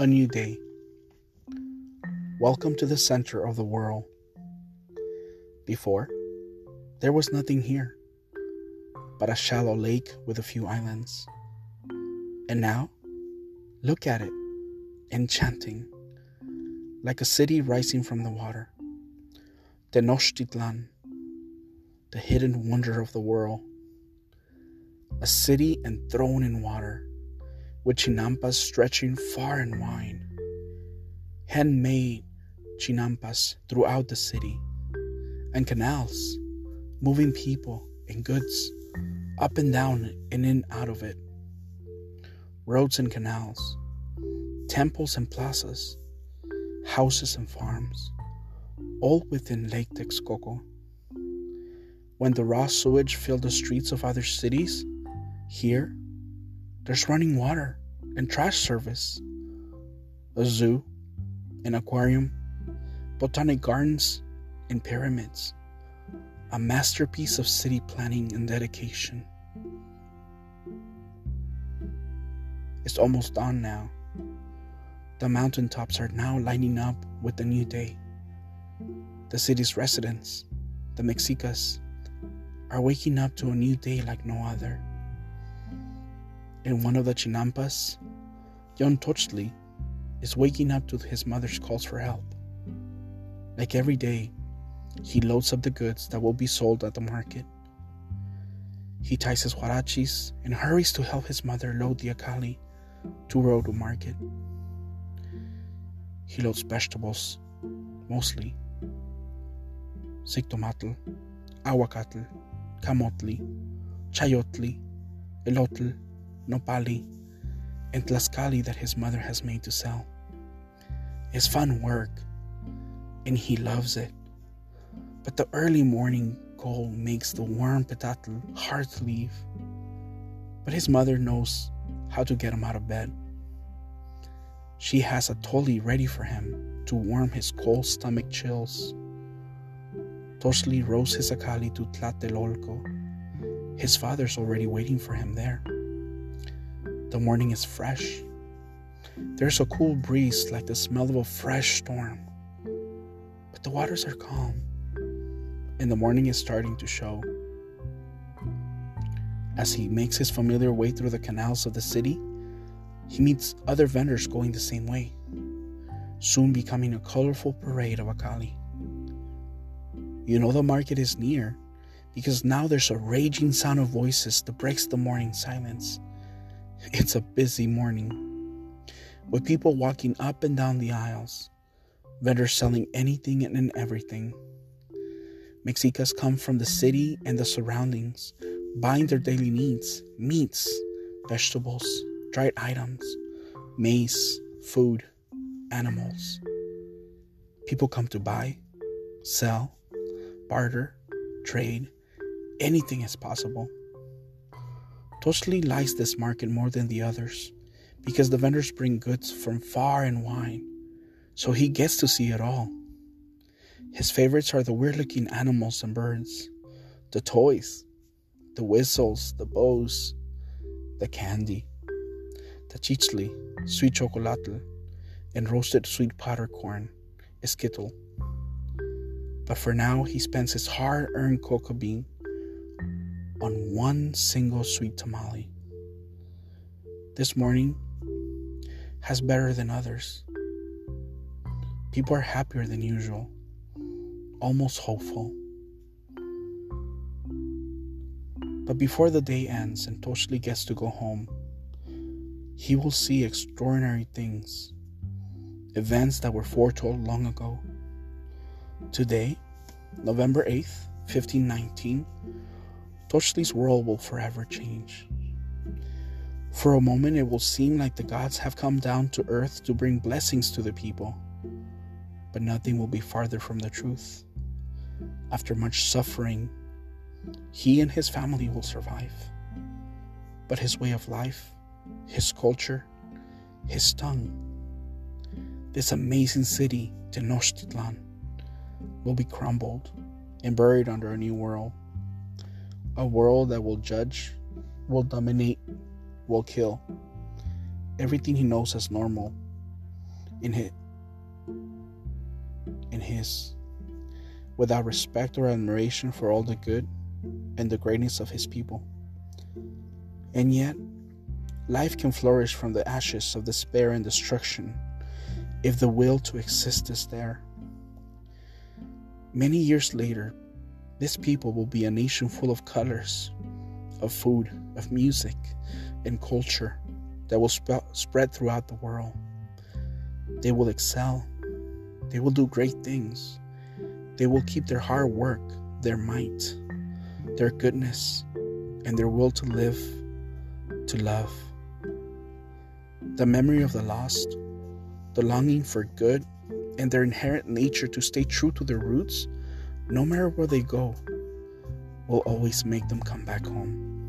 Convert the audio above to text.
A new day. Welcome to the center of the world. Before, there was nothing here but a shallow lake with a few islands. And now, look at it, enchanting, like a city rising from the water. Tenochtitlan, the hidden wonder of the world. A city enthroned in water with chinampas stretching far and wide. Handmade chinampas throughout the city, and canals moving people and goods up and down and in and out of it. Roads and canals, temples and plazas, houses and farms, all within Lake Texcoco. When the raw sewage filled the streets of other cities, here there's running water and trash service, a zoo, an aquarium, botanic gardens, and pyramids. A masterpiece of city planning and dedication. It's almost dawn now. The mountaintops are now lining up with the new day. The city's residents, the Mexicas, are waking up to a new day like no other in one of the chinampas, young Tochtli is waking up to his mother's calls for help. Like every day, he loads up the goods that will be sold at the market. He ties his huarachis and hurries to help his mother load the acali to road to market. He loads vegetables, mostly. Siktomatl, aguacatl, camotli, chayotli, elotl, nopali, and tlaxcali that his mother has made to sell. It's fun work, and he loves it. But the early morning cold makes the warm petatl hard to leave. But his mother knows how to get him out of bed. She has a toli ready for him to warm his cold stomach chills. Tochtli rows his akali to Tlatelolco. His father's already waiting for him there. The morning is fresh. There's a cool breeze like the smell of a fresh storm. But the waters are calm, and the morning is starting to show. As he makes his familiar way through the canals of the city, he meets other vendors going the same way, soon becoming a colorful parade of Akali. You know the market is near because now there's a raging sound of voices that breaks the morning silence it's a busy morning with people walking up and down the aisles, vendors selling anything and everything. Mexicas come from the city and the surroundings, buying their daily needs meats, vegetables, dried items, maize, food, animals. People come to buy, sell, barter, trade, anything is possible. Tochtli likes this market more than the others because the vendors bring goods from far and wide, so he gets to see it all. His favorites are the weird looking animals and birds, the toys, the whistles, the bows, the candy, the chichli, sweet chocolate, and roasted sweet powder corn, esquitl. But for now, he spends his hard earned cocoa bean on one single sweet tamale. This morning has better than others. People are happier than usual, almost hopeful. But before the day ends and Tochtli gets to go home, he will see extraordinary things, events that were foretold long ago. Today, November 8th, 1519, Tochtli's world will forever change. For a moment, it will seem like the gods have come down to earth to bring blessings to the people, but nothing will be farther from the truth. After much suffering, he and his family will survive. But his way of life, his culture, his tongue, this amazing city, Tenochtitlan, will be crumbled and buried under a new world a world that will judge, will dominate, will kill. Everything he knows as normal in his, in his without respect or admiration for all the good and the greatness of his people. And yet, life can flourish from the ashes of despair and destruction if the will to exist is there. Many years later, this people will be a nation full of colors, of food, of music, and culture that will sp- spread throughout the world. They will excel. They will do great things. They will keep their hard work, their might, their goodness, and their will to live, to love. The memory of the lost, the longing for good, and their inherent nature to stay true to their roots, no matter where they go, will always make them come back home.